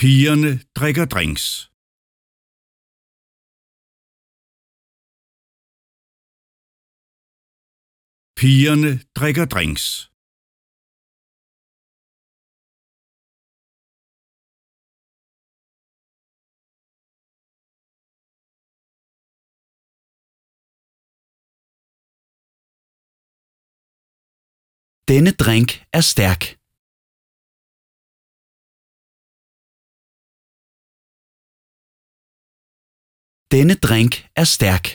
Pigerne drikker drinks. Pigerne drikker drinks. Denne drink er stærk. Denne drink er stærk.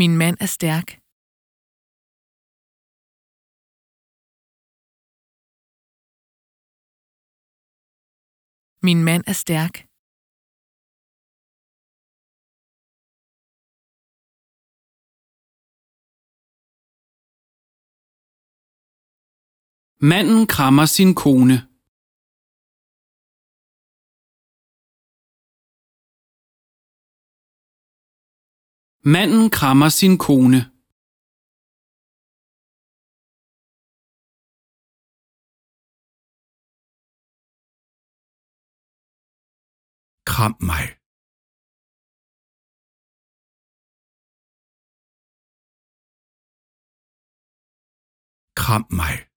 Min mand er stærk. Min mand er stærk. Manden krammer sin kone. Manden krammer sin kone. Kram mig. Kram mig.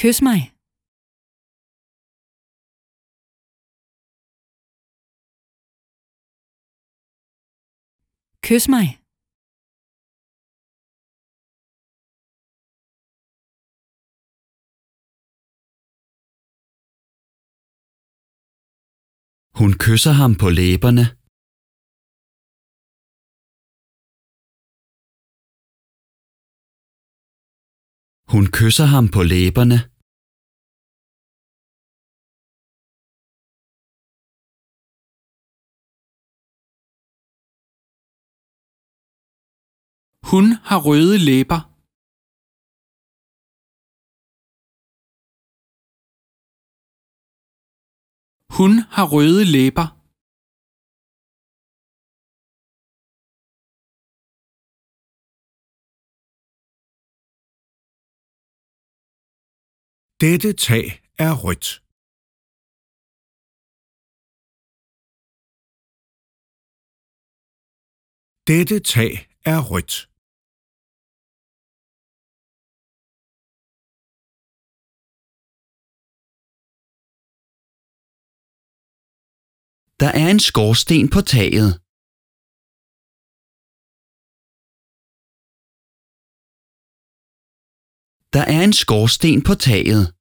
Kys mig. Kys mig. Hun kysser ham på læberne. Hun kysser ham på læberne. Hun har røde læber. Hun har røde læber. Dette tag er rødt. Dette tag er rødt. Der er en skorsten på taget. Der er en skorsten på taget.